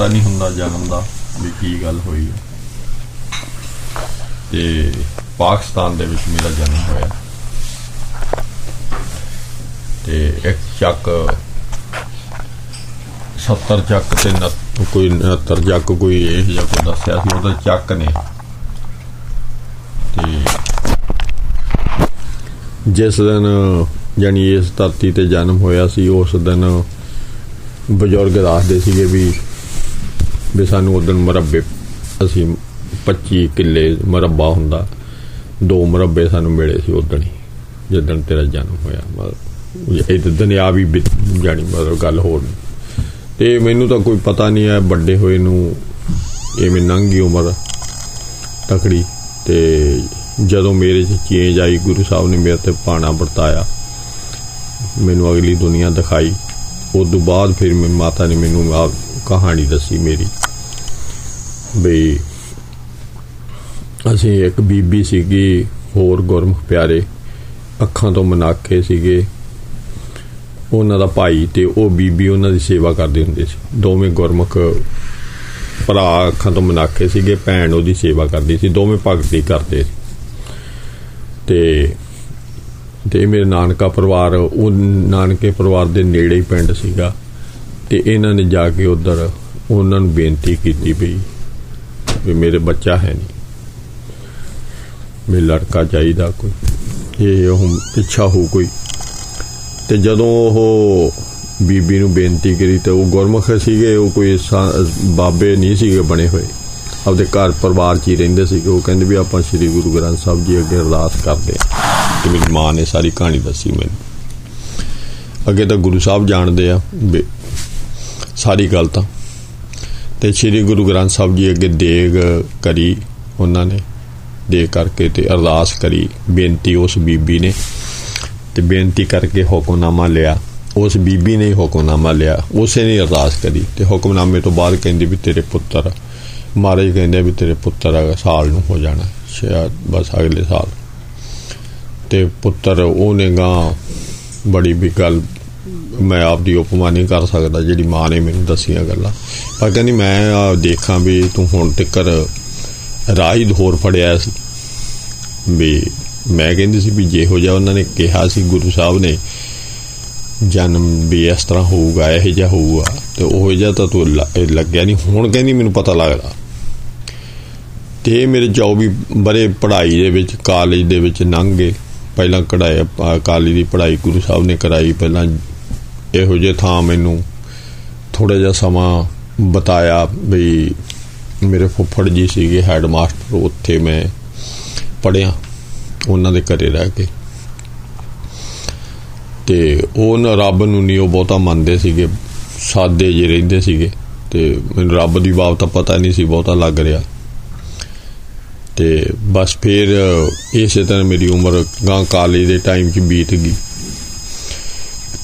ਪਤਾ ਨਹੀਂ ਹੁੰਦਾ ਜਨਮ ਦਾ ਵੀ ਕੀ ਗੱਲ ਹੋਈ ਹੈ। ਤੇ ਪਾਕਿਸਤਾਨ ਦੇ ਵਿੱਚ ਮੇਰਾ ਜਨਮ ਹੋਇਆ। ਤੇ ਇੱਕ ਚੱਕ 70 ਚੱਕ ਤੇ ਨੱਤ- ਕੋਈ 69 ਚੱਕ ਕੋਈ ਇਹ ਜਿਹਾ ਕੋਈ ਦੱਸਿਆ ਸੀ, ਉਹਦਾ ਚੱਕ ਨੇ। ਤੇ ਜਿਸ ਦਿਨ ਜਾਨੀ ਇਸ ਧਰਤੀ ਤੇ ਜਨਮ ਹੋਇਆ ਸੀ, ਉਸ ਦਿਨ ਬਜ਼ੁਰਗ ਦੱਸਦੇ ਸੀਗੇ ਵੀ ਵੀ ਸਾਨੂੰ ਉਦੋਂ ਮਰੱਬੇ, ਅਸੀਂ 25 ਕਿੱਲੇ ਮਰੱਬਾ ਹੁੰਦਾ, ਦੋ ਮਰੱਬੇ ਸਾਨੂੰ ਮਿਲੇ ਸੀ ਉਦੋਂ ਹੀ ਜਦੋਂ ਤੇਰਾ ਜਨਮ ਹੋਇਆ। ਮਤਲਬ, ਇਹ ਤਾਂ ਦੁਨਿਆਵੀ ਬਿ- ਜਾਣੀ ਮਤਲਬ ਗੱਲ ਹੋਰ ਨਹੀਂ। ਤੇ ਮੈਨੂੰ ਤਾਂ ਕੋਈ ਪਤਾ ਨਹੀਂ ਹੈ, ਵੱਡੇ ਹੋਏ ਨੂੰ ਐਵੇਂ ਨੰਗੀ ਉਮਰ ਤਕੜੀ, ਤੇ ਜਦੋਂ ਮੇਰੇ 'ਚ ਚੇਂਜ ਆਈ, ਗੁਰੂ ਸਾਹਿਬ ਨੇ ਮੇਰੇ ਤੇ ਪਾਣਾ ਵਰਤਾਇਆ, ਮੈਨੂੰ ਅਗਲੀ ਦੁਨੀਆ ਦਿਖਾਈ। ਉਸ ਤੋਂ ਬਾਅਦ ਫਿਰ ਮੇਰੀ ਮਾਤਾ ਨੇ ਮੈਨੂੰ ਆ ਕਹਾਣੀ ਦੱਸੀ ਮੇਰੀ। ਬਈ ਅਸੀਂ ਇੱਕ ਬੀਬੀ ਸੀਗੀ, ਹੋਰ ਗੁਰਮੁਖ ਪਿਆਰੇ, ਅੱਖਾਂ ਤੋਂ ਮਨਾਖੇ ਸੀਗੇ। ਉਹਨਾਂ ਦਾ ਭਾਈ ਤੇ ਉਹ ਬੀਬੀ ਉਹਨਾਂ ਦੀ ਸੇਵਾ ਕਰਦੇ ਹੁੰਦੇ ਸੀ। ਦੋਵੇਂ ਗੁਰਮੁਖ ਭਰਾ ਅੱਖਾਂ ਤੋਂ ਮਨਾਖੇ ਸੀਗੇ, ਭੈਣ ਉਹਦੀ ਸੇਵਾ ਕਰਦੀ ਸੀ, ਦੋਵੇਂ ਭਗਤੀ ਕਰਦੇ ਸੀ। ਤੇ ਤੇ ਮੇਰੇ ਨਾਨਕਾ ਪਰਿਵਾਰ, ਉਹ ਨਾਨਕੇ ਪਰਿਵਾਰ ਦੇ ਨੇੜੇ ਹੀ ਪਿੰਡ ਸੀਗਾ। ਤੇ ਇਹਨਾਂ ਨੇ ਜਾ ਕੇ ਉਧਰ ਉਹਨਾਂ ਨੂੰ ਬੇਨਤੀ ਕੀਤੀ ਵੀ ਵੀ ਮੇਰੇ ਬੱਚਾ ਹੈ ਨਹੀਂ। ਮੇਰੇ ਲੜਕਾ ਚਾਹੀਦਾ ਕੋਈ। ਇਹ ਉਹ ਇੱਛਾ ਹੋ ਕੋਈ। ਤੇ ਜਦੋਂ ਉਹ ਬੀਬੀ ਨੂੰ ਬੇਨਤੀ ਕਰੀ ਤੇ ਉਹ ਗੁਰਮੁਖ ਸੀਗੇ, ਉਹ ਕੋਈ ਸਾ- ਬਾਬੇ ਨਹੀਂ ਸੀਗੇ ਬਣੇ ਹੋਏ। ਆਪਦੇ ਘਰ ਪਰਿਵਾਰ 'ਚ ਹੀ ਰਹਿੰਦੇ ਸੀਗੇ। ਉਹ ਕਹਿੰਦੇ ਵੀ ਆਪਾਂ ਸ੍ਰੀ ਗੁਰੂ ਗ੍ਰੰਥ ਸਾਹਿਬ ਜੀ ਅੱਗੇ ਅਰਦਾਸ ਕਰਦੇ ਹਾਂ। ਤੇ ਮੇਰੀ ਮਾਂ ਨੇ ਸਾਰੀ ਕਹਾਣੀ ਦੱਸੀ ਮੈਨੂੰ। ਅੱਗੇ ਤਾਂ ਗੁਰੂ ਸਾਹਿਬ ਜਾਣਦੇ ਆ, ਵੀ ਸਾਰੀ ਗੱਲ ਤਾਂ। ਤੇ ਸ੍ਰੀ ਗੁਰੂ ਗ੍ਰੰਥ ਸਾਹਿਬ ਜੀ ਅੱਗੇ ਦੇਗ ਕਰੀ ਉਹਨਾਂ ਨੇ ਦੇ ਕਰਕੇ ਤੇ ਅਰਦਾਸ ਕਰੀ, ਬੇਨਤੀ ਉਸ ਬੀਬੀ ਨੇ। ਤੇ ਬੇਨਤੀ ਕਰਕੇ ਹੁਕਮਨਾਮਾ ਲਿਆ। ਉਸ ਬੀਬੀ ਨੇ ਹੀ ਹੁਕਮਨਾਮਾ ਲਿਆ। ਉਸੇ ਨੇ ਅਰਦਾਸ ਕਰੀ ਤੇ ਹੁਕਮਨਾਮੇ ਤੋਂ ਬਾਅਦ ਕਹਿੰਦੀ ਵੀ ਤੇਰੇ ਪੁੱਤਰ, ਮਹਾਰਾਜ ਕਹਿੰਦੇ ਵੀ ਤੇਰੇ ਪੁੱਤਰ ਸਾਲ ਨੂੰ ਹੋ ਜਾਣਾ, ਸ਼ਾਇਦ ਬਸ ਅਗਲੇ ਸਾਲ। ਤੇ ਪੁੱਤਰ ਉਹਨੇ ਗਾਂ ਬੜੀ ਵੀ ਗੱਲ ਮੈਂ ਆਪਦੀ ਉਪਮਾ ਨਹੀਂ ਕਰ ਸਕਦਾ ਜਿਹੜੀ ਮਾਂ ਨੇ ਮੈਨੂੰ ਦੱਸੀਆਂ ਗੱਲਾਂ। ਪਰ ਕਹਿੰਦੀ ਮੈਂ ਆ ਦੇਖਾਂ ਵੀ ਤੂੰ ਹੁਣ ਤੱਕਰ ਰਾਹ ਹੋਰ ਫੜਿਆ ਸੀ। ਵੀ ਮੈਂ ਕਹਿੰਦੀ ਸੀ ਵੀ ਜਿਹੋ ਜਿਹਾ ਉਹਨਾਂ ਨੇ ਕਿਹਾ ਸੀ ਗੁਰੂ ਸਾਹਿਬ ਨੇ, ਜਨਮ ਵੀ ਇਸ ਤਰ੍ਹਾਂ ਹੋਊਗਾ, ਇਹ ਜਿਹਾ ਹੋਊਗਾ। ਤੇ ਉਹ ਜਿਹਾ ਤਾਂ ਤੂੰ ਲ- ਇਹ ਲੱਗਿਆ ਨਹੀਂ। ਹੁਣ ਕਹਿੰਦੀ ਮੈਨੂੰ ਪਤਾ ਲੱਗਦਾ। ਤੇ ਇਹ ਮੇਰੇ 24 ਬਰੇ ਪੜ੍ਹਾਈ ਦੇ ਵਿੱਚ, ਕਾਲਜ ਦੇ ਵਿੱਚ ਲੰਘੇ ਪਹਿਲਾਂ ਕਢਾਇਆ ਕਾਲਜ ਦੀ ਪੜ੍ਹਾਈ ਗੁਰੂ ਸਾਹਿਬ ਨੇ ਕਰਾਈ। ਪਹਿਲਾਂ ਇਹੋ ਜਿਹੇ ਥਾਂ ਮੈਨੂੰ ਥੋੜਾ ਜਿਹਾ ਸਮਾਂ ਬਤਾਇਆ ਵੀ ਮੇਰੇ ਫੁੱਫੜ ਜੀ ਸੀਗੇ ਹੈਡ ਮਾਸਟਰ ਉੱਥੇ ਮੈਂ ਪੜਿਆ ਉਹਨਾਂ ਦੇ ਘਰੇ ਰਹਿ ਕੇ। ਤੇ ਉਹ ਨਾ ਰੱਬ ਨੂੰ ਨਹੀਂ ਉਹ ਬਹੁਤਾ ਮੰਨਦੇ ਸੀਗੇ, ਸਾਦੇ ਜਿਹੇ ਰਹਿੰਦੇ ਸੀਗੇ, ਤੇ ਮੈਨੂੰ ਰੱਬ ਦੀ ਬਾਤ ਤਾਂ ਪਤਾ ਨਹੀਂ ਸੀ, ਬਹੁਤਾ ਲੱਗ ਰਿਹਾ। ਤੇ ਬਸ ਫਿਰ ਇਸੇ ਤਰ੍ਹਾਂ ਮੇਰੀ ਉਮਰ ਗਾਂ ਕਾਲਜ ਦੇ ਟਾਈਮ 'ਚ ਬੀਤ ਗਈ।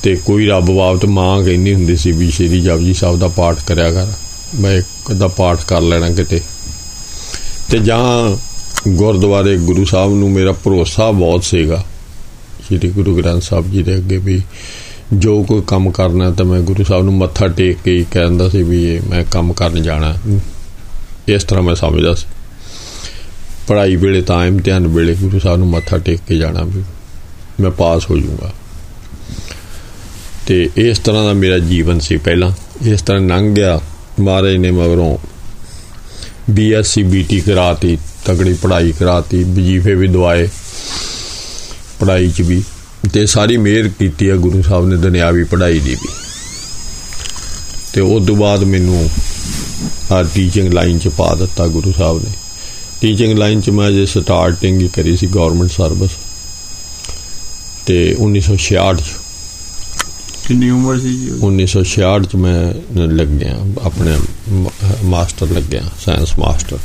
ਤੇ ਕੋਈ ਰੱਬ ਬਾਬਤ ਮਾਂ ਕਹਿੰਦੀ ਹੁੰਦੀ ਸੀ ਵੀ ਸ਼੍ਰੀ ਜਪਜੀ ਸਾਹਿਬ ਦਾ ਪਾਠ ਕਰਿਆ ਕਰ, ਮੈਂ ਇੱਕ ਦਾ ਪਾਠ ਕਰ ਲੈਣਾ ਕਿਤੇ। ਤੇ ਜਾਂ ਗੁਰਦੁਆਰੇ ਗੁਰੂ ਸਾਹਿਬ ਨੂੰ ਮੇਰਾ ਭਰੋਸਾ ਬਹੁਤ ਸੀਗਾ, ਸ਼੍ਰੀ ਗੁਰੂ ਗ੍ਰੰਥ ਸਾਹਿਬ ਜੀ ਦੇ ਅੱਗੇ ਵੀ ਜੋ ਕੋਈ ਕੰਮ ਕਰਨਾ ਤਾਂ ਮੈਂ ਗੁਰੂ ਸਾਹਿਬ ਨੂੰ ਮੱਥਾ ਟੇਕ ਕੇ ਹੀ ਕਹਿੰਦਾ ਸੀ ਵੀ ਇਹ ਮੈਂ ਕੰਮ ਕਰਨ ਜਾਣਾ। ਇਸ ਤਰ੍ਹਾਂ ਮੈਂ ਸਮਝਦਾ ਸੀ। ਪੜ੍ਹਾਈ ਵੇਲੇ ਤਾਂ ਇਮਤਿਹਾਨ ਵੇਲੇ ਗੁਰੂ ਸਾਹਿਬ ਨੂੰ ਮੱਥਾ ਟੇਕ ਕੇ ਜਾਣਾ ਵੀ ਮੈਂ ਪਾਸ ਹੋ ਜਾਊਂਗਾ। ਤੇ ਇਸ ਤਰ੍ਹਾਂ ਦਾ ਮੇਰਾ ਜੀਵਨ ਸੀ ਪਹਿਲਾਂ। ਇਸ ਤਰ੍ਹਾਂ ਲੰਘ ਗਿਆ ਮਹਾਰਾਜ ਨੇ ਮਗਰੋਂ। ਬੀਐਸਸੀ ਬੀਟੀ ਕਰਾਤੀ ਤਗੜੀ ਪੜ੍ਹਾਈ ਕਰਾਤੀ, ਵਜੀਫੇ ਵੀ ਦਵਾਏ, ਪੜ੍ਹਾਈ 'ਚ ਵੀ। ਤੇ ਸਾਰੀ ਮਿਹਰ ਕੀਤੀ ਹੈ ਗੁਰੂ ਸਾਹਿਬ ਨੇ, ਦੁਨਿਆਵੀ ਪੜ੍ਹਾਈ ਦੀ ਵੀ। ਤੇ ਉਸ ਤੋਂ ਬਾਅਦ ਮੈਨੂੰ ਆ ਟੀਚਿੰਗ ਲਾਈਨ 'ਚ ਪਾ ਦਿੱਤਾ ਗੁਰੂ ਸਾਹਿਬ ਨੇ। ਟੀਚਿੰਗ ਲਾਈਨ 'ਚ ਮੈਂ ਜੇ ਸਟਾਰਟਿੰਗ ਹੀ ਕਰੀ ਸੀ ਗਵਰਨਮੈਂਟ ਸਰਵਿਸ ਤੇ 1966 'ਚ ਕਿੰਨੀ ਉਮਰ ਸੀ ਜੀ ਉਹਦੀ? 1966 ਚ ਮੈਂ ਲੱਗਿਆ ਆਪਣੇ ਮ- ਮਾਸਟਰ ਲੱਗਿਆ ਸਾਇੰਸ ਮਾਸਟਰ।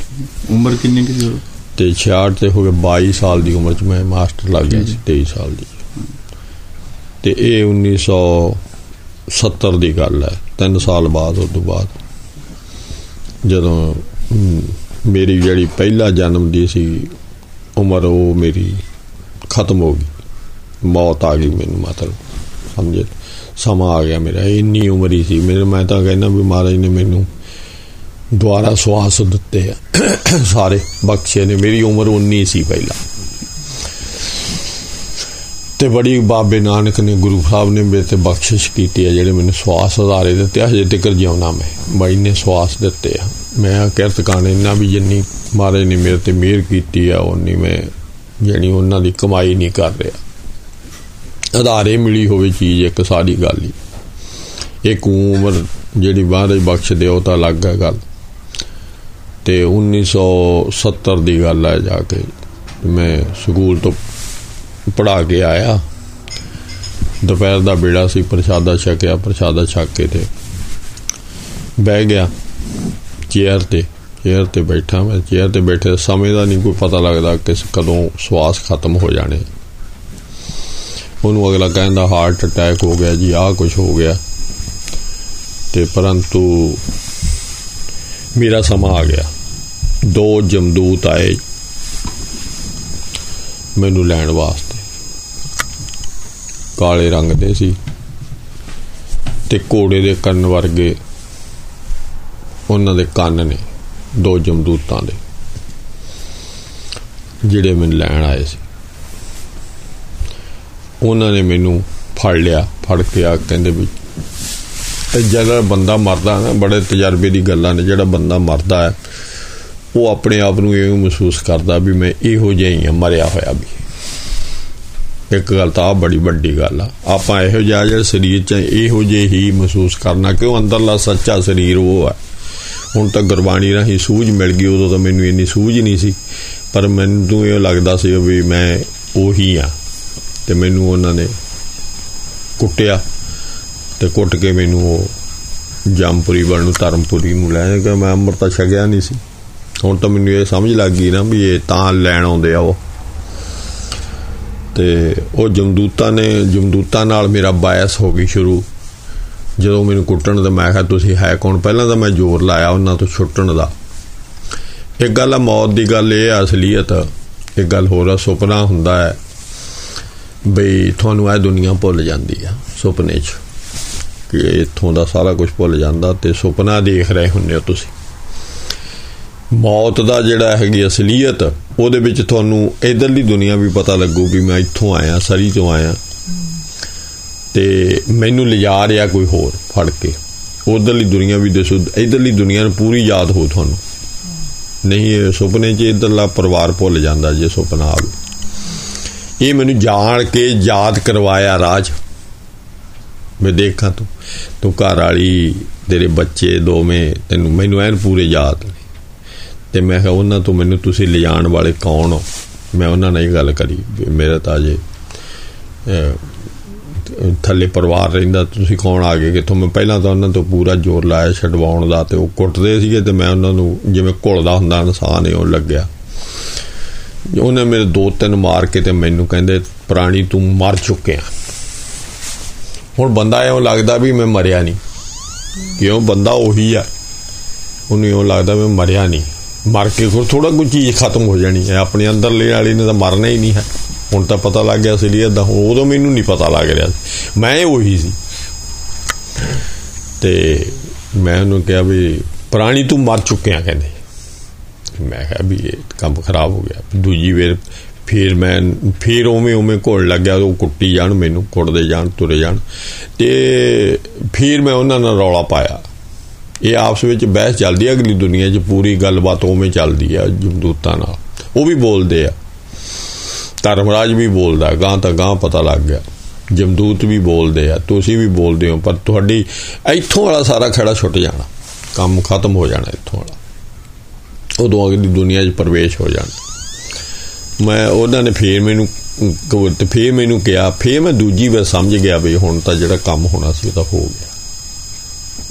ਉਮਰ ਕਿੰਨੀ ਕੁ ਸੀ? ਤੇ 66 ਤੇ ਹੋ ਗਏ 22 ਸਾਲ ਦੀ ਉਮਰ ਚ ਮੈਂ ਮਾਸਟਰ ਲੱਗ ਗਿਆ ਸੀ 23 ਸਾਲ ਦੀ। ਤੇ ਇਹ 1970 ਦੀ ਗੱਲ ਹੈ 3 ਸਾਲ ਬਾਅਦ ਉਸ ਤੋਂ ਬਾਅਦ। ਜਦੋਂ ਮੇਰੀ ਜਿਹੜੀ ਪਹਿਲਾ ਜਨਮ ਦੀ ਸੀ ਉਮਰ ਉਹ ਮੇਰੀ ਖਤਮ ਹੋ ਗਈ। ਮੌਤ ਆ ਗਈ ਮੈਨੂੰ ਮਤਲਬ ਸਮਝੇ? ਸਮਾਂ ਆ ਗਿਆ ਮੇਰਾ, ਇੰਨੀ ਉਮਰ ਹੀ ਸੀ। ਮੇਰੇ ਮੈਂ ਤਾਂ ਕਹਿੰਦਾ ਵੀ ਮਹਾਰਾਜ ਨੇ ਮੈਨੂੰ ਦੁਆਰਾ ਸਵਾਸ ਦਿੱਤੇ ਆ। ਸਾਰੇ ਬਖਸ਼ੇ ਨੇ। ਮੇਰੀ ਉਮਰ 19 ਸੀ ਪਹਿਲਾਂ। ਤੇ ਬੜੀ ਬਾਬੇ ਨਾਨਕ ਨੇ, ਗੁਰੂ ਸਾਹਿਬ ਨੇ ਮੇਰੇ ਤੇ ਬਖਸ਼ਿਸ਼ ਕੀਤੀ ਹੈ ਜਿਹੜੇ ਮੈਨੂੰ ਸਵਾਸ ਆਧਾਰੇ ਦਿੱਤੇ ਹਜੇ ਤੱਕ ਜਿਉਣਾ ਮੈਂ। ਬਾਈ ਨੇ ਸਵਾਸ ਦਿੱਤੇ ਆ। ਮੈਂ ਕਿਰਤ ਕਾਣੇ ਨਾ ਵੀ ਜਿੰਨੀ ਮਾਰੇ ਨੇ ਮੇਰੇ ਤੇ ਮਿਹਰ ਕੀਤੀ ਆ ਉਨੀ ਮੈਂ, ਜਿਹੜੀ ਉਹਨਾਂ ਦੀ ਕਮਾਈ ਨਹੀਂ ਕਰ ਰਿਹਾ। ਆਧਾਰੇ ਮਿਲੀ ਹੋਵੇ ਚੀਜ਼, ਇੱਕ ਸਾਰੀ ਗੱਲ ਹੀ। ਇੱਕ ਉਮਰ ਜਿਹੜੀ ਬਾਹਰ ਬਖਸ਼ ਦਿਓ ਤਾਂ ਅਲੱਗ ਹੈ ਗੱਲ। ਤੇ 1970 ਦੀ ਗੱਲ ਹੈ ਜਾ ਕੇ, ਮੈਂ ਸਕੂਲ ਤੋਂ ਪੜਾ ਕੇ ਆਇਆ। ਦੁਪਹਿਰ ਦਾ ਬੇੜਾ ਸੀ, ਪ੍ਰਸ਼ਾਦਾ ਛਕਿਆ, ਪ੍ਰਸ਼ਾਦਾ ਛਕ ਕੇ ਤੇ ਬਹਿ ਗਿਆ ਚੇਅਰ ਤੇ। ਚੇਅਰ ਤੇ ਬੈਠਾ ਮੈਂ, ਚੇਅਰ ਤੇ ਬੈਠੇ ਸਮੇਂ ਦਾ ਨਹੀਂ ਕੋਈ ਪਤਾ ਲੱਗਦਾ ਕਿ ਕਦੋਂ ਸਵਾਸ ਖਤਮ ਹੋ ਜਾਣੇ। ਉਹਨੂੰ ਅਗਲਾ ਕਹਿੰਦਾ ਹਾਰਟ ਅਟੈਕ ਹੋ ਗਿਆ ਜੀ, ਆਹ ਕੁਝ ਹੋ ਗਿਆ। ਤੇ ਪਰੰਤੂ ਮੇਰਾ ਸਮਾਂ ਆ ਗਿਆ। ਦੋ ਜਮਦੂਤ ਆਏ ਮੈਨੂੰ ਲੈਣ ਵਾਸਤੇ। ਕਾਲੇ ਰੰਗ ਦੇ ਸੀ ਤੇ ਕੋੜੇ ਦੇ ਕੰਨ ਵਰਗੇ ਉਹਨਾਂ ਦੇ ਕੰਨ ਨੇ, ਦੋ ਜਮਦੂਤਾਂ ਦੇ, ਜਿਹੜੇ ਮੈਨੂੰ ਲੈਣ ਆਏ ਸੀ। ਉਹਨਾਂ ਨੇ ਮੈਨੂੰ ਫੜ ਲਿਆ, ਫੜ ਕੇ ਆ ਕਹਿੰਦੇ ਵੀ ਤੇ ਜਿਹੜਾ ਬੰਦਾ ਮਰਦਾ ਨਾ, ਬੜੇ ਤਜਰਬੇ ਦੀ ਗੱਲਾਂ ਨੇ, ਜਿਹੜਾ ਬੰਦਾ ਮਰਦਾ ਹੈ, ਉਹ ਆਪਣੇ ਆਪ ਨੂੰ ਇਹ ਮਹਿਸੂਸ ਕਰਦਾ ਵੀ ਮੈਂ ਇਹੋ ਜਿਹਾ ਹੀ ਆ ਮਰਿਆ ਹੋਇਆ ਵੀ। ਇੱਕ ਗੱਲ ਤਾਂ ਆ ਬੜੀ ਵੱਡੀ ਗੱਲ ਆ, ਆਪਾਂ ਇਹੋ ਜਿਹਾ ਜਿਹੜਾ ਸਰੀਰ 'ਚ ਇਹੋ ਜਿਹੇ ਹੀ ਮਹਿਸੂਸ ਕਰਨਾ, ਕਿਉਂ ਅੰਦਰਲਾ ਸੱਚਾ ਸਰੀਰ ਉਹ ਆ। ਹੁਣ ਤਾਂ ਗੁਰਬਾਣੀ ਰਾਹੀਂ ਸੂਝ ਮਿਲ ਗਈ, ਉਦੋਂ ਤਾਂ ਮੈਨੂੰ ਇੰਨੀ ਸੂਝ ਨਹੀਂ ਸੀ, ਪਰ ਮੈਨੂੰ ਇਹ ਲੱਗਦਾ ਸੀ ਵੀ ਮੈਂ ਉਹੀ ਆ। ਤੇ ਮੈਨੂੰ ਉਹਨਾਂ ਨੇ ਕੁੱਟਿਆ ਤੇ ਕੁੱਟ ਕੇ ਮੈਨੂੰ ਉਹ ਜੰਮਪੁਰੀ ਵੱਲ ਨੂੰ ਧਰਮਪੁਰੀ ਨੂੰ ਲੈ ਗਿਆ ਮੈਂ ਅੰਮ੍ਰਿਤਾ ਛਕਿਆ ਨਹੀਂ ਸੀ। ਹੁਣ ਤਾਂ ਮੈਨੂੰ ਇਹ ਸਮਝ ਲੱਗ ਗਈ ਨਾ ਵੀ ਇਹ ਤਾਂ ਲੈਣ ਆਉਂਦੇ ਆ ਉਹ। ਤੇ ਉਹ ਜਮਦੂਤਾਂ ਨੇ, ਜਮਦੂਤਾਂ ਨਾਲ ਮੇਰਾ ਬਾਇਸ ਹੋ ਗਈ ਸ਼ੁਰੂ। ਜਦੋਂ ਮੈਨੂੰ ਕੁੱਟਣ ਦਾ ਮੈਂ ਕਿਹਾ, ਤੁਸੀਂ ਹੈ ਕੌਣ? ਪਹਿਲਾਂ ਤਾਂ ਮੈਂ ਜ਼ੋਰ ਲਾਇਆ ਉਹਨਾਂ ਤੋਂ ਛੁੱਟਣ ਦਾ। ਇੱਕ ਗੱਲ ਆ, ਮੌਤ ਦੀ ਗੱਲ ਇਹ ਆ, ਅਸਲੀਅਤ। ਇੱਕ ਗੱਲ ਹੋਰ ਆ, ਸੁਪਨਾ ਹੁੰਦਾ ਹੈ ਬਈ ਤੁਹਾਨੂੰ ਇਹ ਦੁਨੀਆ ਭੁੱਲ ਜਾਂਦੀ ਆ, ਸੁਪਨੇ 'ਚ, ਕਿ ਇੱਥੋਂ ਦਾ ਸਾਰਾ ਕੁਝ ਭੁੱਲ ਜਾਂਦਾ ਤੇ ਸੁਪਨਾ ਦੇਖ ਰਹੇ ਹੁੰਦੇ ਹੋ ਤੁਸੀਂ। ਮੌਤ ਦਾ ਜਿਹੜਾ ਹੈਗੀ ਅਸਲੀਅਤ, ਉਹਦੇ ਵਿੱਚ ਤੁਹਾਨੂੰ ਇਧਰਲੀ ਦੁਨੀਆ ਵੀ ਪਤਾ ਲੱਗੂ ਵੀ ਮੈਂ ਇੱਥੋਂ ਆਇਆ, ਸਰੀ ਤੋਂ ਆਇਆ। ਤੇ ਮੈਨੂੰ ਲਿਜਾ ਰਿਹਾ ਕੋਈ ਹੋਰ ਫੜ ਕੇ। ਉਧਰਲੀ ਦੁਨੀਆ ਵੀ ਦੱਸੋ, ਇਧਰਲੀ ਦੁਨੀਆ ਨੂੰ ਪੂਰੀ ਯਾਦ ਹੋ ਤੁਹਾਨੂੰ। ਨਹੀਂ, ਇਹ ਸੁਪਨੇ 'ਚ ਇਧਰਲਾ ਪਰਿਵਾਰ ਭੁੱਲ ਜਾਂਦਾ ਜੇ ਸੁਪਨਾ ਆਵੇ। ਇਹ ਮੈਨੂੰ ਜਾਣ ਕੇ ਯਾਦ ਕਰਵਾਇਆ ਰਾਜ। ਮੈਂ ਦੇਖਾਂ ਤੂੰ ਤੂੰ ਘਰ ਵਾਲੀ, ਤੇਰੇ ਬੱਚੇ ਦੋਵੇਂ, ਤੈਨੂੰ ਮੈਨੂੰ ਐਨ ਪੂਰੇ ਯਾਦ ਨੇ। ਤੇ ਮੈਂ ਕਿਹਾ ਉਹਨਾਂ ਤੋਂ ਮੈਨੂੰ ਤੁਸੀਂ ਲਿਜਾਣ ਵਾਲੇ ਕੌਣ ਹੋ? ਮੈਂ ਉਹਨਾਂ ਨਾਲ ਹੀ ਗੱਲ ਕਰੀ ਮੇਰਾ ਤਾਂ ਜੇ ਥੱਲੇ ਪਰਿਵਾਰ ਰਹਿੰਦਾ, ਤੁਸੀਂ ਕੌਣ ਆ ਗਏ ਕਿਥੋਂ? ਮੈਂ ਪਹਿਲਾਂ ਤਾਂ ਉਹਨਾਂ ਤੋਂ ਪੂਰਾ ਜ਼ੋਰ ਲਾਇਆ ਛਡਵਾਉਣ ਦਾ ਤੇ ਉਹ ਕੁੱਟਦੇ ਸੀਗੇ ਤੇ ਮੈਂ ਉਹਨਾਂ ਨੂੰ ਜਿਵੇਂ ਘੁਲਦਾ ਹੁੰਦਾ ਇਨਸਾਨ ਇਹ ਉਹ ਲੱਗਿਆ। ਉਹਨੇ ਮੇਰੇ ਦੋ ਤਿੰਨ ਮਾਰ ਕੇ ਤੇ ਮੈਨੂੰ ਕਹਿੰਦੇ, ਪ੍ਰਾਣੀ, ਤੂੰ ਮਰ ਚੁੱਕਿਆ ਹੁਣ ਬੰਦਾ ਐਂ ਲੱਗਦਾ ਵੀ ਮੈਂ ਮਰਿਆ ਨਹੀਂ। ਕਿਉਂ? ਬੰਦਾ ਉਹੀ ਆ। ਉਹਨੂੰ ਇਹ ਲੱਗਦਾ ਮੈਂ ਮਰਿਆ ਨਹੀਂ। ਮਰ ਕੇ ਫਿਰ ਥੋੜਾ ਕੁਝ ਚੀਜ਼ ਖਤਮ ਹੋ ਜਾਣੀ ਹੈ। ਆਪਣੇ ਅੰਦਰ ਲੈ ਵਾਲੀ ਨੇ ਤਾਂ ਮਰਨਾ ਹੀ ਨਹੀਂ ਹੈ। ਹੁਣ ਤਾਂ ਪਤਾ ਲੱਗ ਗਿਆ ਅਸਲੀਅਤ ਦਾ ਉਦੋਂ ਮੈਨੂੰ ਨਹੀਂ ਪਤਾ ਲੱਗ ਰਿਹਾ ਮੈਂ ਉਹੀ ਸੀ। ਤੇ ਮੈਂ ਉਹਨੂੰ ਕਿਹਾ ਵੀ, ਪ੍ਰਾਣੀ, ਤੂੰ ਮਰ ਚੁੱਕਿਆ ਕਹਿੰਦੇ। ਮੈਂ ਕਿਹਾ ਵੀ ਇਹ ਕੰਮ ਖਰਾਬ ਹੋ ਗਿਆ। ਦੂਜੀ ਵੇਰ ਫਿਰ ਮੈਂ, ਫਿਰ ਉਵੇਂ ਉਵੇਂ ਘੋਲ ਲੱਗਿਆ, ਉਹ ਕੁੱਟੀ ਜਾਣ ਮੈਨੂੰ, ਕੁੱਟਦੇ ਜਾਣ, ਤੁਰੇ ਜਾਣ। ਤੇ ਫਿਰ ਮੈਂ ਉਹਨਾਂ ਨਾਲ ਰੌਲਾ ਪਾਇਆ। ਇਹ ਆਪਸ ਵਿੱਚ ਬਹਿਸ ਚੱਲਦੀ ਹੈ ਅਗਲੀ ਦੁਨੀਆ 'ਚ, ਪੂਰੀ ਗੱਲਬਾਤ ਉਵੇਂ ਚੱਲਦੀ ਹੈ ਜਮਦੂਤਾਂ ਨਾਲ। ਉਹ ਵੀ ਬੋਲਦੇ ਆ। ਧਰਮਰਾਜ ਵੀ ਬੋਲਦਾ ਗਾਂ ਤਾਂ ਗਾਂ ਪਤਾ ਲੱਗ ਗਿਆ। ਜਮਦੂਤ ਵੀ ਬੋਲਦੇ ਆ, ਤੁਸੀਂ ਵੀ ਬੋਲਦੇ ਹੋ, ਪਰ ਤੁਹਾਡੀ ਇੱਥੋਂ ਵਾਲਾ ਸਾਰਾ ਖੜਾ ਛੁੱਟ ਜਾਣਾ। ਕੰਮ ਖਤਮ ਹੋ ਜਾਣਾ ਇੱਥੋਂ ਵਾਲਾ। ਉਦੋਂ ਅਗਲੀ ਦੁਨੀਆ 'ਚ ਪ੍ਰਵੇਸ਼ ਹੋ ਜਾਣਾ। ਮੈਂ, ਉਹਨਾਂ ਨੇ ਫੇਰ ਮੈਨੂੰ ਤੇ ਫੇਰ ਮੈਨੂੰ ਕਿਹਾ, ਫੇਰ ਮੈਂ ਦੂਜੀ ਵਾਰ ਸਮਝ ਗਿਆ ਵੀ ਹੁਣ ਤਾਂ ਜਿਹੜਾ ਕੰਮ ਹੋਣਾ ਸੀ ਉਹ ਤਾਂ ਹੋ ਗਿਆ।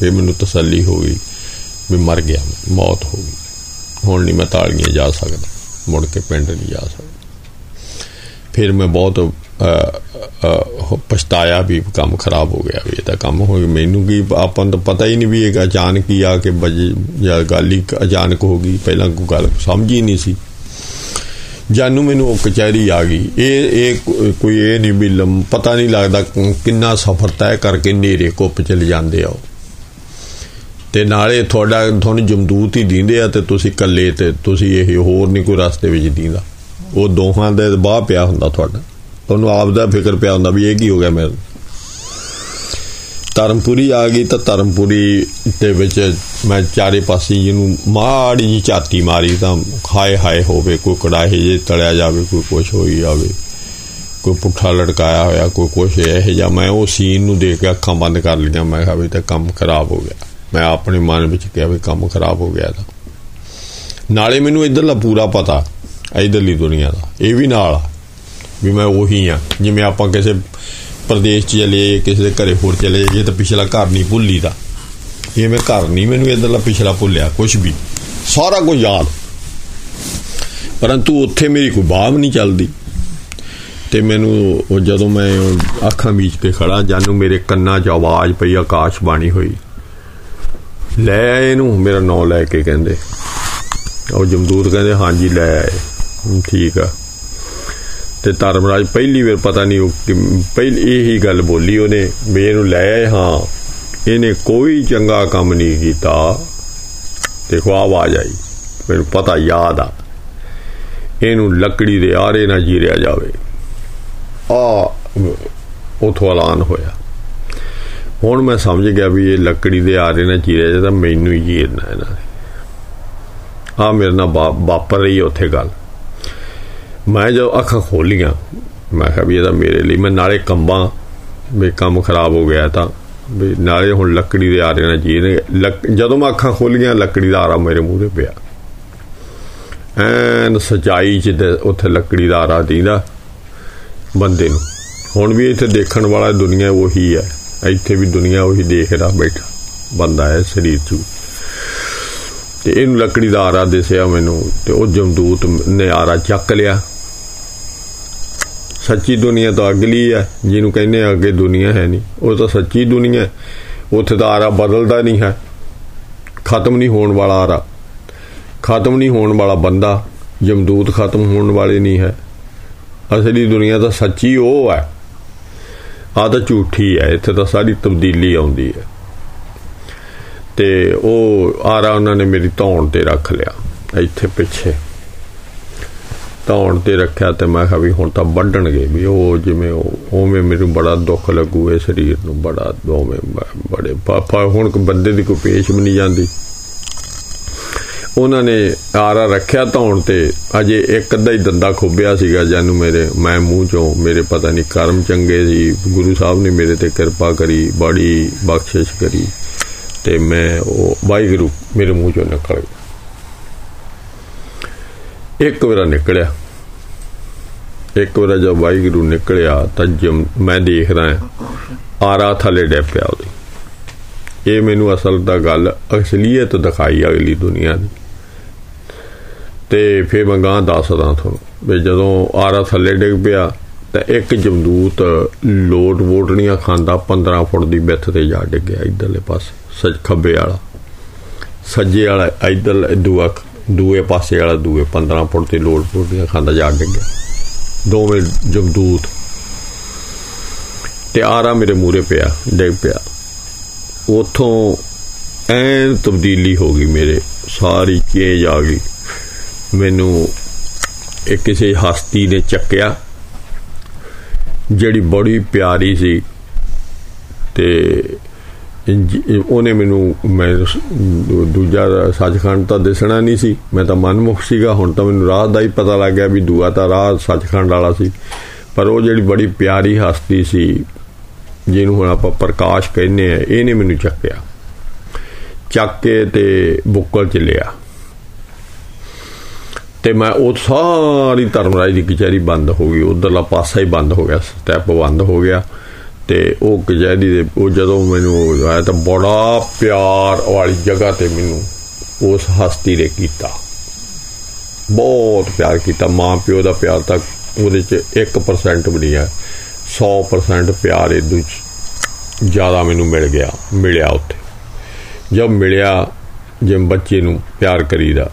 ਫੇਰ ਮੈਨੂੰ ਤਸੱਲੀ ਹੋ ਗਈ ਵੀ ਮਰ ਗਿਆ ਮੌਤ ਹੋ ਗਈ। ਹੁਣ ਨਹੀਂ ਮੈਂ ਤਾਲੀਆਂ ਜਾ ਸਕਦਾ, ਮੁੜ ਕੇ ਪਿੰਡ ਨਹੀਂ ਜਾ ਸਕਦਾ। ਫਿਰ ਮੈਂ ਬਹੁਤ ਪਛਤਾਇਆ ਵੀ ਕੰਮ ਖਰਾਬ ਹੋ ਗਿਆ ਵੀ ਇਹ ਤਾਂ ਕੰਮ ਹੋ ਗਿਆ। ਮੈਨੂੰ ਕੀ ਆਪਾਂ ਨੂੰ ਤਾਂ ਪਤਾ ਹੀ ਨਹੀਂ ਵੀ ਇਹ ਅਚਾਨਕ ਹੀ ਆ ਕੇ ਵਜੇ ਜਾਂ ਗੱਲ ਹੀ ਅਚਾਨਕ ਹੋ ਗਈ, ਪਹਿਲਾਂ ਕੋਈ ਗੱਲ ਸਮਝ ਹੀ ਨਹੀਂ ਸੀ। ਜਾਨੂ ਮੈਨੂੰ ਉਹ ਕਚਹਿਰੀ ਆ ਗਈ। ਇਹ ਇਹ ਕੋਈ ਇਹ ਨਹੀਂ ਵੀ ਪਤਾ ਨਹੀਂ ਲੱਗਦਾ ਕਿੰਨਾ ਸਫ਼ਰ ਤੈਅ ਕਰਕੇ ਨੇਰੇ ਕੁੱਪ ਚ ਜਾਂਦੇ ਆ ਤੇ ਨਾਲੇ ਤੁਹਾਡਾ, ਤੁਹਾਨੂੰ ਜਮਦੂਤ ਹੀ ਦਿੰਦੇ ਆ ਤੇ ਤੁਸੀਂ ਇਕੱਲੇ ਤੇ ਤੁਸੀਂ ਇਹ ਹੋਰ ਨਹੀਂ ਕੋਈ ਰਸਤੇ ਵਿੱਚ ਦਿੰਦਾ। ਉਹ ਦੋਹਾਂ ਦੇ ਬਾਹ ਪਿਆ ਹੁੰਦਾ ਤੁਹਾਡਾ। ਤੁਹਾਨੂੰ ਆਪ ਦਾ ਫਿਕਰ ਪਿਆ ਹੁੰਦਾ ਵੀ ਇਹ ਕੀ ਹੋ ਗਿਆ ਮੇਰੇ ਧਰਮਪੁਰੀ ਆ ਗਈ ਤਾਂ ਧਰਮਪੁਰੀ ਦੇ ਵਿੱਚ ਮੈਂ ਚਾਰੇ ਪਾਸੇ ਜਿਹਨੂੰ ਮਾੜੀ ਜੀ ਝਾਤੀ ਮਾਰੀ ਤਾਂ ਹਾਏ ਹਾਏ ਹੋਵੇ, ਕੋਈ ਕੜਾਹੇ ਜੇ ਤਲਿਆ ਜਾਵੇ, ਕੋਈ ਕੁਛ ਹੋਈ ਜਾਵੇ, ਕੋਈ ਪੁੱਠਾ ਲਟਕਾਇਆ ਹੋਇਆ, ਕੋਈ ਕੁਛ ਇਹ ਜਾਂ ਮੈਂ ਉਹ ਸੀਨ ਨੂੰ ਦੇਖ ਕੇ ਅੱਖਾਂ ਬੰਦ ਕਰ ਲਈਆਂ, ਮੈਂ ਕਿਹਾ ਵੀ ਤਾਂ ਕੰਮ ਖਰਾਬ ਹੋ ਗਿਆ। ਮੈਂ ਆਪਣੇ ਮਨ ਵਿੱਚ ਕਿਹਾ ਵੀ ਕੰਮ ਖਰਾਬ ਹੋ ਗਿਆ ਤਾਂ। ਨਾਲੇ ਮੈਨੂੰ ਇਧਰਲਾ ਪੂਰਾ ਪਤਾ, ਇਧਰਲੀ ਦੁਨੀਆ ਦਾ, ਇਹ ਵੀ ਨਾਲ ਆ। ਵੀ ਮੈਂ ਉਹੀ ਆ। ਜਿਵੇਂ ਆਪਾਂ ਕਿਸੇ ਪ੍ਰਦੇਸ਼ 'ਚ ਚਲੇ, ਕਿਸੇ ਦੇ ਘਰੇ ਹੋਰ ਚਲੇ ਜਾਈਏ ਤਾਂ ਪਿਛਲਾ ਘਰ ਨਹੀਂ ਭੁੱਲੀਦਾ। ਇਹ ਮੈਂ ਘਰ ਨਹੀਂ ਮੈਨੂੰ ਇਧਰਲਾ ਪਿਛਲਾ ਭੁੱਲਿਆ ਕੁਝ ਵੀ। ਸਾਰਾ ਕੁਝ ਯਾਦ। ਪਰੰਤੂ ਉੱਥੇ ਮੇਰੀ ਕੋਈ ਬਾਤ ਨਹੀਂ ਚੱਲਦੀ। ਤੇ ਮੈਨੂੰ ਉਹ ਜਦੋਂ ਮੈਂ ਅੱਖਾਂ ਮੀਚ ਕੇ ਖੜਾ ਜਾਨੂੰ ਮੇਰੇ ਕੰਨਾਂ 'ਚ ਆਵਾਜ਼ ਪਈ, ਆਕਾਸ਼ ਬਾਣੀ ਹੋਈ। ਲੈ ਆਏ ਇਹਨੂੰ, ਮੇਰਾ ਨਾਂ ਲੈ ਕੇ ਕਹਿੰਦੇ। ਉਹ ਜਮਦੂਤ ਕਹਿੰਦੇ, ਹਾਂਜੀ, ਲੈ ਆਏ। ਠੀਕ ਆ। ਤੇ ਧਰਮਰਾਜ ਪਹਿਲੀ ਵਾਰ ਪਤਾ ਨਹੀਂ ਉਹ ਪਹਿਲੀ ਇਹੀ ਗੱਲ ਬੋਲੀ ਉਹਨੇ ਵੀ ਇਹਨੂੰ ਲੈ ਆਏ ਹਾਂ। ਇਹਨੇ ਕੋਈ ਚੰਗਾ ਕੰਮ ਨਹੀਂ ਕੀਤਾ। ਦੇਖੋ ਆਵਾਜ਼ ਆਈ। ਮੈਨੂੰ ਪਤਾ, ਯਾਦ ਆ। ਇਹਨੂੰ ਲੱਕੜੀ ਦੇ ਆਰੇ ਨਾਲ ਜੀਰਿਆ ਜਾਵੇ। ਆ ਉਥੋਂ ਐਲਾਨ ਹੋਇਆ। ਹੁਣ ਮੈਂ ਸਮਝ ਗਿਆ ਵੀ ਇਹ ਲੱਕੜੀ ਦੇ ਆਰੇ ਨਾਲ ਚੀਰਿਆ ਜਾਂਦਾ ਮੈਨੂੰ ਹੀ ਜੀਰਨਾ ਇਹਨਾਂ ਨੇ। ਆ ਮੇਰੇ ਨਾਲ ਵਾਪਰ ਰਹੀ ਉੱਥੇ ਗੱਲ। ਮੈਂ ਜਦੋਂ ਅੱਖਾਂ ਖੋਲੀਆਂ, ਮੈਂ ਕਿਹਾ ਵੀ ਇਹਦਾ ਮੇਰੇ ਲਈ, ਮੈਂ ਨਾਲੇ ਕੰਬਾਂ, ਵੀ ਕੰਮ ਖਰਾਬ ਹੋ ਗਿਆ ਤਾਂ, ਵੀ ਨਾਲੇ ਹੁਣ ਲੱਕੜੀ ਦੇ ਆਰੇ ਨਾਲ ਜੀਰ ਜਦੋਂ ਮੈਂ ਅੱਖਾਂ ਖੋਲੀਆਂ, ਲੱਕੜੀ ਦਾ ਆਰਾ ਮੇਰੇ ਮੂਹਰੇ ਪਿਆ। ਐਨ ਸਚਾਈ ਚ ਉੱਥੇ ਲੱਕੜੀ ਦਾ ਆਰਾ ਦੀਦਾ ਬੰਦੇ ਨੂੰ। ਹੁਣ ਵੀ ਇੱਥੇ ਦੇਖਣ ਵਾਲਾ ਦੁਨੀਆ ਉਹੀ ਹੈ। ਇੱਥੇ ਵੀ ਦੁਨੀਆ ਉਹੀ ਦੇਖ ਰਿਹਾ ਬੈਠਾ, ਬੰਦਾ ਹੈ ਸਰੀਰ 'ਚ। ਤੇ ਇਹਨੂੰ ਲੱਕੜੀ ਦਾ ਆਰਾ ਦਿਸਿਆ ਮੈਨੂੰ, ਤੇ ਉਹ ਜਮਦੂਤ ਨੇ ਆਰਾ ਚੱਕ ਲਿਆ। ਸੱਚੀ ਦੁਨੀਆ ਤਾਂ ਅਗਲੀ ਹੈ, ਜਿਹਨੂੰ ਕਹਿੰਦੇ ਆ ਅੱਗੇ ਦੁਨੀਆ ਹੈ ਨਹੀਂ। ਉਹ ਤਾਂ ਸੱਚੀ ਦੁਨੀਆ ਉੱਥੇ ਦਾ ਆਰਾ ਬਦਲਦਾ ਨਹੀਂ ਹੈ। ਖਤਮ ਨਹੀਂ ਹੋਣ ਵਾਲਾ ਆਰਾ। ਖਤਮ ਨਹੀਂ ਹੋਣ ਵਾਲਾ ਬੰਦਾ, ਜਮਦੂਤ ਖਤਮ ਹੋਣ ਵਾਲੇ ਨਹੀਂ ਹੈ। ਅਸਲੀ ਦੁਨੀਆ ਤਾਂ ਸੱਚੀ ਉਹ ਹੈ। ਆ ਤਾਂ ਝੂਠੀ ਹੈ। ਇੱਥੇ ਤਾਂ ਸਾਰੀ ਤਬਦੀਲੀ ਆਉਂਦੀ ਹੈ। ਤੇ ਉਹ ਆਰਾ ਉਹਨਾਂ ਨੇ ਮੇਰੀ ਧੌਣ ਤੇ ਰੱਖ ਲਿਆ, ਇੱਥੇ ਪਿੱਛੇ। ਧੌਣ ਤੇ ਰੱਖਿਆ ਤੇ ਮੈਂ ਕਿਹਾ ਵੀ ਹੁਣ ਤਾਂ ਵੱਢਣਗੇ ਵੀ ਉਹ ਜਿਵੇਂ ਉਵੇਂ ਮੈਨੂੰ ਬੜਾ ਦੁੱਖ ਲੱਗੂ, ਇਹ ਸਰੀਰ ਨੂੰ ਬੜਾ ਦੋਵੇਂ ਬੜੇ ਪਾਪਾ, ਹੁਣ ਬੰਦੇ ਦੀ ਕੋਈ ਪੇਸ਼ ਵੀ ਨਹੀਂ ਜਾਂਦੀ। ਉਹਨਾਂ ਨੇ ਆਰਾ ਰੱਖਿਆ ਧੌਣ ਤੇ, ਅਜੇ ਇੱਕ ਅੱਧਾ ਹੀ ਦੰਦਾ ਖੁੱਬਿਆ ਸੀਗਾ ਜਾਨੂੰ ਮੇਰੇ, ਮੈਂ ਮੂੰਹ ਚੋਂ, ਮੇਰੇ ਪਤਾ ਨਹੀਂ ਕਰਮ ਚੰਗੇ ਸੀ, ਗੁਰੂ ਸਾਹਿਬ ਨੇ ਮੇਰੇ ਤੇ ਕਿਰਪਾ ਕਰੀ, ਬੜੀ ਬਖਸ਼ਿਸ਼ ਕਰੀ ਤੇ ਮੈਂ ਉਹ ਵਾਹਿਗੁਰੂ ਮੇਰੇ ਮੂੰਹ ਚੋਂ ਨਿਕਲ ਗਿਆ। ਇੱਕ ਵਾਰ ਨਿਕਲਿਆ। ਇੱਕ ਵਾਰ ਜਦ ਵਾਹਿਗੁਰੂ ਨਿਕਲਿਆ ਤਾਂ ਮੈਂ ਦੇਖਦਾ ਆਰਾ ਥੱਲੇ ਡੈ ਪਿਆ ਉਹਦੇ। ਇਹ ਮੈਨੂੰ ਅਸਲ ਦਾ ਗੱਲ ਅਸਲੀਅਤ ਦਿਖਾਈ ਅਗਲੀ ਦੁਨੀਆ ਦੀ। ਤੇ ਫੇਰ ਮੈਂ ਗਾਂ ਦੱਸਦਾ ਤੁਹਾਨੂੰ ਵੀ ਜਦੋਂ ਆਰਾ ਥੱਲੇ ਡਿੱਗ ਪਿਆ ਤਾਂ ਇੱਕ ਜਮਦੂਤ ਲੋਟ ਵੋਟਣੀਆਂ ਖਾਂਦਾ 15 ਫੁੱਟ ਦੀ ਵਿੱਥ ਤੇ ਜਾ ਡਿੱਗਿਆ ਇਧਰਲੇ ਪਾਸੇ, ਸੱਜ ਖੱਬੇ ਵਾਲਾ। ਸੱਜੇ ਵਾਲਾ ਇਧਰ ਦੂਆ ਦੂਏ ਪਾਸੇ ਵਾਲਾ ਦੂਏ 15 ਫੁੱਟ ਤੇ ਲੋਟ ਵੋਟਣੀਆਂ ਖਾਂਦਾ ਜਾ ਡਿੱਗਿਆ। ਦੋਵੇਂ ਜਮਦੂਤ ਤੇ ਆਰਾ ਮੇਰੇ ਮੂਰੇ ਪਿਆ, ਡਿੱਗ ਪਿਆ। ਉਥੋਂ ਐਨ ਤਬਦੀਲੀ ਹੋ ਗਈ ਮੇਰੇ, ਸਾਰੀ ਚੇਂਜ ਆ ਗਈ। ਮੈਨੂੰ ਇੱਕ ਕਿਸੇ ਹਸਤੀ ਨੇ ਚੱਕਿਆ, ਜਿਹੜੀ ਬੜੀ ਪਿਆਰੀ ਸੀ ਤੇ ਉਹਨੇ ਮੈਨੂੰ ਮੈਂ ਦੂਜਾ ਸੱਚਖੰਡ ਤਾਂ ਦਿਸਣਾ ਨਹੀਂ ਸੀ। ਮੈਂ ਤਾਂ ਮਨਮੁਖ ਸੀਗਾ, ਹੁਣ ਤਾਂ ਮੈਨੂੰ ਰਾਹ ਦਾ ਹੀ ਪਤਾ ਲੱਗ ਗਿਆ ਵੀ ਦੂਆ ਤਾਂ ਰਾਹ ਸੱਚਖੰਡ ਵਾਲਾ ਸੀ। ਪਰ ਉਹ ਜਿਹੜੀ ਬੜੀ ਪਿਆਰੀ ਹਸਤੀ ਸੀ, ਜਿਹਨੂੰ ਹੁਣ ਆਪਾਂ ਪ੍ਰਕਾਸ਼ ਕਹਿੰਦੇ ਆ ਇਹਨੇ ਮੈਨੂੰ ਚੱਕਿਆ। ਚੱਕ ਕੇ ਤੇ ਬੁੱਕਲ ਚ ਲਿਆ। ਤੇ ਮੈਂ ਉਹ ਸਾਰੀ ਧਰਮਰਾਜ ਦੀ ਕਚਹਿਰੀ ਬੰਦ ਹੋ ਗਈ। ਉਧਰਲਾ ਪਾਸਾ ਹੀ ਬੰਦ ਹੋ ਗਿਆ, ਸਟੈਪ ਬੰਦ ਹੋ ਗਿਆ। ਤੇ ਉਹ ਕਚਹਿਰੀ ਦੇ, ਉਹ ਜਦੋਂ ਮੈਨੂੰ ਆਇਆ ਤਾਂ ਬੜਾ ਪਿਆਰ ਵਾਲੀ ਜਗ੍ਹਾ ਤੇ ਮੈਨੂੰ ਉਸ ਹਸਤੀ ਨੇ ਕੀਤਾ। ਬਹੁਤ ਪਿਆਰ ਕੀਤਾ। ਮਾਂ ਪਿਓ ਦਾ ਪਿਆਰ ਤਾਂ ਉਹਦੇ ਚ 1% ਵੀ ਨਹੀਂ ਹੈ। 100% ਪਿਆਰ ਇਹਦੂ ਜ਼ਿਆਦਾ ਮੈਨੂੰ ਮਿਲ ਗਿਆ, ਮਿਲਿਆ ਉੱਥੇ। ਜਦ ਮਿਲਿਆ ਜਿਵੇਂ ਬੱਚੇ ਨੂੰ ਪਿਆਰ ਕਰੀਦਾ,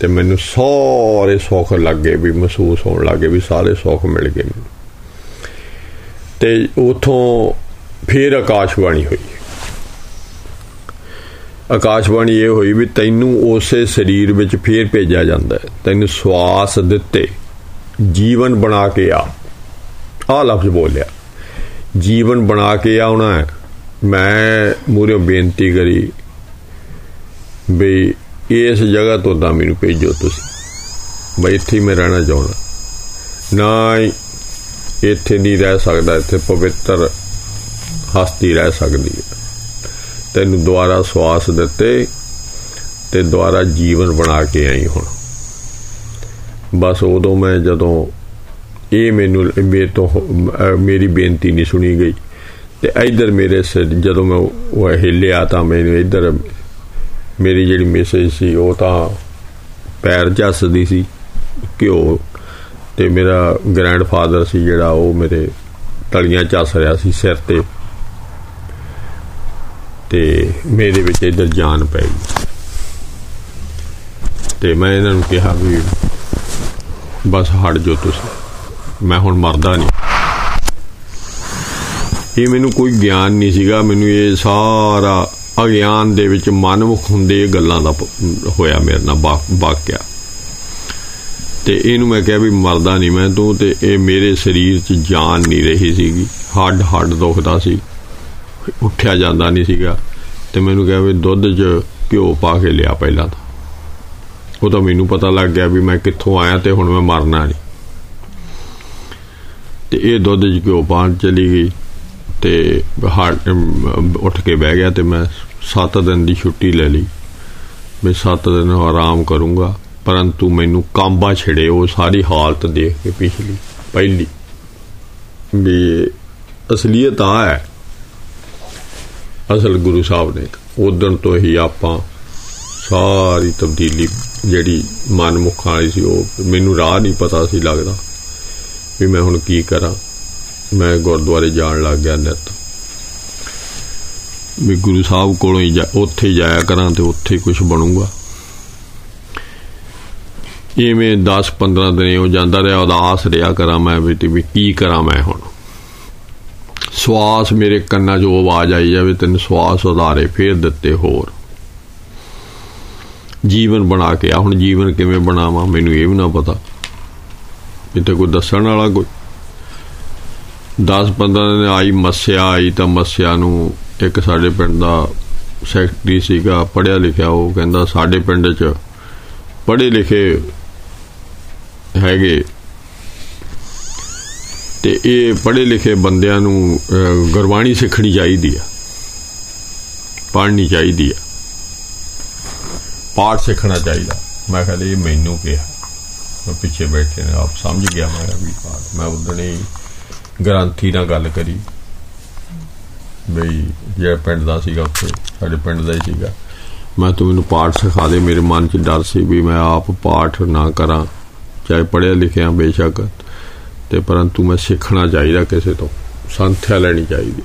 ਤੇ ਮੈਨੂੰ ਸਾਰੇ ਸੁੱਖ ਲੱਗੇ ਵੀ ਮਹਿਸੂਸ ਹੋਣ ਲੱਗੇ ਵੀ ਸਾਰੇ ਸੁੱਖ ਮਿਲ ਗਏ ਤੇ ਉਥੋਂ ਫੇਰ ਆਕਾਸ਼ਵਾਣੀ ਹੋਈ। ਆਕਾਸ਼ਬਾਣੀ ਇਹ ਹੋਈ ਵੀ ਤੈਨੂੰ ਉਸੇ ਸਰੀਰ ਵਿੱਚ ਫੇਰ ਭੇਜਿਆ ਜਾਂਦਾ ਹੈ। ਤੈਨੂੰ ਸਵਾਸ ਦਿੱਤੇ, ਜੀਵਨ ਬਣਾ ਕੇ ਆ। ਆ ਲਫ਼ਜ਼ ਬੋਲਿਆ। ਜੀਵਨ ਬਣਾ ਕੇ ਆਉਣਾ ਹੈ। ਮੈਂ ਮੂਰੇ ਬੇਨਤੀ ਕਰੀ ਵੀ ਇਸ ਜਗ੍ਹਾ ਤੋਂ ਤਾਂ ਮੈਨੂੰ ਭੇਜੋ ਤੁਸੀਂ। ਬਈ ਇੱਥੇ ਮੈਂ ਰਹਿਣਾ ਚਾਹੁੰਦਾ। ਨਾ ਇੱਥੇ ਨਹੀਂ ਰਹਿ ਸਕਦਾ, ਇੱਥੇ ਪਵਿੱਤਰ ਹਸਤੀ ਰਹਿ ਸਕਦੀ ਹੈ। ਤੈਨੂੰ ਦੁਆਰਾ ਸਵਾਸ ਦਿੱਤੇ ਤੇ ਦੁਆਰਾ ਜੀਵਨ ਬਣਾ ਕੇ ਆਈ ਹੁਣ। ਬਸ ਉਦੋਂ ਮੈਂ ਜਦੋਂ ਇਹ ਮੈਨੂੰ ਮੇਰੇ ਤੋਂ ਮੇਰੀ ਬੇਨਤੀ ਨਹੀਂ ਸੁਣੀ ਗਈ ਤੇ ਇਧਰ ਮੇਰੇ ਜਦੋਂ ਮੈਂ ਉਹ ਹਿੱਲਿਆ ਤਾਂ ਮੈਨੂੰ ਇਧਰ ਮੇਰੀ ਜਿਹੜੀ ਮੈਸੇਜ ਸੀ, ਉਹ ਤਾਂ ਪੈਰ ਝੱਸਦੀ ਸੀ ਕਿਉਂ ਤੇ ਮੇਰਾ ਗ੍ਰੈਂਡਫਾਦਰ ਸੀ ਜਿਹੜਾ ਉਹ ਮੇਰੇ ਤਲੀਆਂ ਝੱਸ ਰਿਹਾ ਸੀ ਸਿਰ ਤੇ। ਤੇ ਮੇਰੇ ਵਿੱਚ ਇਧਰ ਜਾਨ ਪੈ ਗਈ। ਤੇ ਮੈਂ ਇਹਨਾਂ ਨੂੰ ਕਿਹਾ ਵੀ ਬਸ ਹਟ ਜੋ ਤੁਸੀਂ। ਮੈਂ ਹੁਣ ਮਰਦਾ ਨਹੀਂ। ਇਹ ਮੈਨੂੰ ਕੋਈ ਗਿਆਨ ਨਹੀਂ ਸੀਗਾ। ਮੈਨੂੰ ਇਹ ਸਾਰਾ ਅਗਿਆਨ ਦੇ ਵਿੱਚ ਮਨਮੁਖ ਹੁੰਦੇ ਇਹ ਗੱਲਾਂ ਦਾ ਹੋਇਆ ਮੇਰੇ ਨਾਲ ਵਾਕਿਆ। ਤੇ ਇਹਨੂੰ ਮੈਂ ਕਿਹਾ ਵੀ ਮਰਦਾ ਨਹੀਂ ਮੈਂ ਤੂੰ ਤੇ ਇਹ ਮੇਰੇ ਸਰੀਰ 'ਚ ਜਾਨ ਨਹੀਂ ਰਹੀ ਸੀਗੀ। ਹੱਡ ਹੱਡ ਦੁਖਦਾ ਸੀ। ਉੱਠਿਆ ਜਾਂਦਾ ਨਹੀਂ ਸੀਗਾ। ਤੇ ਮੈਨੂੰ ਕਿਹਾ ਵੀ ਦੁੱਧ 'ਚ ਘਿਓ ਪਾ ਕੇ ਲਿਆ ਪਹਿਲਾਂ ਤਾਂ। ਉਹ ਤਾਂ ਮੈਨੂੰ ਪਤਾ ਲੱਗ ਗਿਆ ਵੀ ਮੈਂ ਕਿੱਥੋਂ ਆਇਆ ਤੇ ਹੁਣ ਮੈਂ ਮਰਨਾ ਨਹੀਂ। ਤੇ ਇਹ ਦੁੱਧ 'ਚ ਘਿਓ ਪਾਣ ਚਲੀ ਗਈ ਤੇ ਉੱਠ ਕੇ ਬਹਿ ਗਿਆ ਤੇ ਮੈਂ 7 ਦਿਨ ਦੀ ਛੁੱਟੀ ਲੈ ਲਈ। ਮੈਂ 7 ਦਿਨ ਆਰਾਮ ਕਰੂੰਗਾ। ਪਰੰਤੂ ਮੈਨੂੰ ਕਾਂਬਾ ਛੜੇ ਉਹ ਸਾਰੀ ਹਾਲਤ ਦੇਖ ਕੇ ਪਿਛਲੀ, ਪਹਿਲੀ। ਵੀ ਅਸਲੀਅਤ ਆ ਹੈ। ਅਸਲ ਗੁਰੂ ਸਾਹਿਬ ਨੇ ਉਦੋਂ ਤੋਂ ਹੀ ਆਪਾਂ ਸਾਰੀ ਤਬਦੀਲੀ ਜਿਹੜੀ ਮਨਮੁਖਾਂ ਵਾਲੀ ਸੀ, ਉਹ ਮੈਨੂੰ ਰਾਹ ਨਹੀਂ ਪਤਾ ਸੀ ਲੱਗਦਾ। ਵੀ ਮੈਂ ਹੁਣ ਕੀ ਕਰਾਂ? ਮੈਂ ਗੁਰਦੁਆਰੇ ਜਾਣ ਲੱਗ ਗਿਆ ਨਿਤ। ਵੀ ਗੁਰੂ ਸਾਹਿਬ ਕੋਲੋਂ ਹੀ ਉੱਥੇ ਜਾਇਆ ਕਰਾਂ ਤੇ ਉੱਥੇ ਕੁਝ ਬਣੂਗਾ। ਇਵੇਂ 10-15 ਦਿਨ ਉਹ ਜਾਂਦਾ ਰਿਹਾ, ਉਦਾਸ ਰਿਹਾ ਕਰਾਂ ਮੈਂ ਵੀ ਤੇ ਵੀ ਕੀ ਕਰਾਂ ਮੈਂ ਹੁਣ? ਸਵਾਸ ਮੇਰੇ ਕੰਨਾਂ 'ਚ ਆਵਾਜ਼ ਆਈ ਜਾਵੇ, ਤੈਨੂੰ ਸਵਾਸ ਉਧਾਰੇ ਫੇਰ ਦਿੱਤੇ ਹੋਰ। ਜੀਵਨ ਬਣਾ ਕੇ ਆ, ਹੁਣ ਜੀਵਨ ਕਿਵੇਂ ਬਣਾਵਾਂ ਮੈਨੂੰ ਇਹ ਵੀ ਨਾ ਪਤਾ। ਵੀ ਤੇ ਕੋਈ ਦੱਸਣ ਵਾਲਾ ਕੋਈ। 10-15 ਦਿਨ ਆਈ, ਮੱਸਿਆ ਆਈ ਤਾਂ ਮੱਸਿਆ ਨੂੰ ਇੱਕ ਸਾਡੇ ਪਿੰਡ ਦਾ ਸੈਕਟਰੀ ਸੀਗਾ ਪੜਿਆ ਲਿਖਿਆ, ਉਹ ਕਹਿੰਦਾ ਸਾਡੇ ਪਿੰਡ 'ਚ ਪੜੇ ਲਿਖੇ ਹੈਗੇ। ਤੇ ਇਹ ਪੜੇ ਲਿਖੇ ਬੰਦਿਆਂ ਨੂੰ ਗੁਰਬਾਣੀ ਸਿੱਖਣੀ ਚਾਹੀਦੀ ਆ। ਪੜ੍ਹਨੀ ਚਾਹੀਦੀ ਆ। ਪਾਠ ਸਿੱਖਣਾ ਚਾਹੀਦਾ। ਮੈਂ ਕਹਿੰਦਾ ਇਹ ਮੈਨੂੰ ਕਿਹਾ। ਮੈਂ ਪਿੱਛੇ ਬੈਠੇ ਨੇ, ਆਪ ਸਮਝ ਗਿਆ ਮੈਂ ਵੀ ਪਾਠ। ਮੈਂ ਉਦਣੇ ਗ੍ਰੰਥੀ ਨਾਲ ਗੱਲ ਕਰੀ। ਬਈ, ਜਿਹੜਾ ਪਿੰਡ ਦਾ ਸੀਗਾ ਉੱਥੇ, ਸਾਡੇ ਪਿੰਡ ਦਾ ਹੀ ਸੀਗਾ। ਮੈਂ ਤੂੰ ਮੈਨੂੰ ਪਾਠ ਸਿਖਾ ਦੇ। ਮੇਰੇ ਮਨ 'ਚ ਡਰ ਸੀ ਵੀ ਮੈਂ ਆਪ ਪਾਠ ਨਾ ਕਰਾਂ। ਚਾਹੇ ਪੜਿਆ ਲਿਖਿਆ ਬੇਸ਼ੱਕ, ਤੇ ਪਰੰਤੂ ਮੈਂ ਸਿੱਖਣਾ ਚਾਹੀਦਾ ਕਿਸੇ ਤੋਂ, ਸੰਥਿਆ ਲੈਣੀ ਚਾਹੀਦੀ।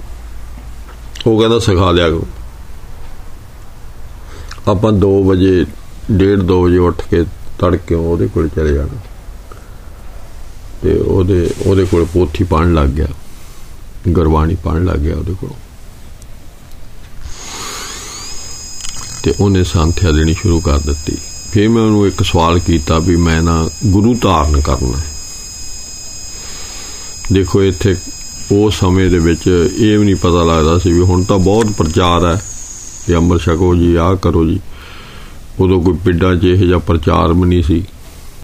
ਉਹ ਕਹਿੰਦਾ, ਸਿਖਾ ਦਿਆ ਕਰੋ। ਆਪਾਂ 2 ਵਜੇ 1:30 2 ਵਜੇ ਉੱਠ ਕੇ ਤੜਕੇ ਉਹਦੇ ਕੋਲ ਚਲੇ ਜਾਣਾ। ਤੇ ਉਹਦੇ ਉਹਦੇ ਕੋਲ ਪੋਥੀ ਪੜਨ ਲੱਗ ਗਿਆ। ਗੁਰਬਾਣੀ ਪੜਨ ਲੱਗ ਗਿਆ ਉਹਦੇ ਕੋਲ। ਤੇ ਉਹਨੇ ਸੰਥਿਆ ਦੇਣੀ ਸ਼ੁਰੂ ਕਰ ਦਿੱਤੀ। ਫਿਰ ਮੈਂ ਉਹਨੂੰ ਇੱਕ ਸਵਾਲ ਕੀਤਾ ਵੀ ਮੈਂ ਨਾ ਗੁਰੂ ਧਾਰਨ ਕਰਨਾ ਹੈ। ਦੇਖੋ ਇੱਥੇ ਉਹ ਸਮੇਂ ਦੇ ਵਿੱਚ ਇਹ ਵੀ ਨਹੀਂ ਪਤਾ ਲੱਗਦਾ ਸੀ ਵੀ ਹੁਣ ਤਾਂ ਬਹੁਤ ਪ੍ਰਚਾਰ ਹੈ ਕਿ ਅੰਮ੍ਰਿਤ ਛਕੋ ਜੀ, ਆਹ ਕਰੋ ਜੀ। ਉਦੋਂ ਕੋਈ ਪਿੰਡਾਂ 'ਚ ਇਹ ਜਿਹਾ ਪ੍ਰਚਾਰ ਵੀ ਨਹੀਂ ਸੀ।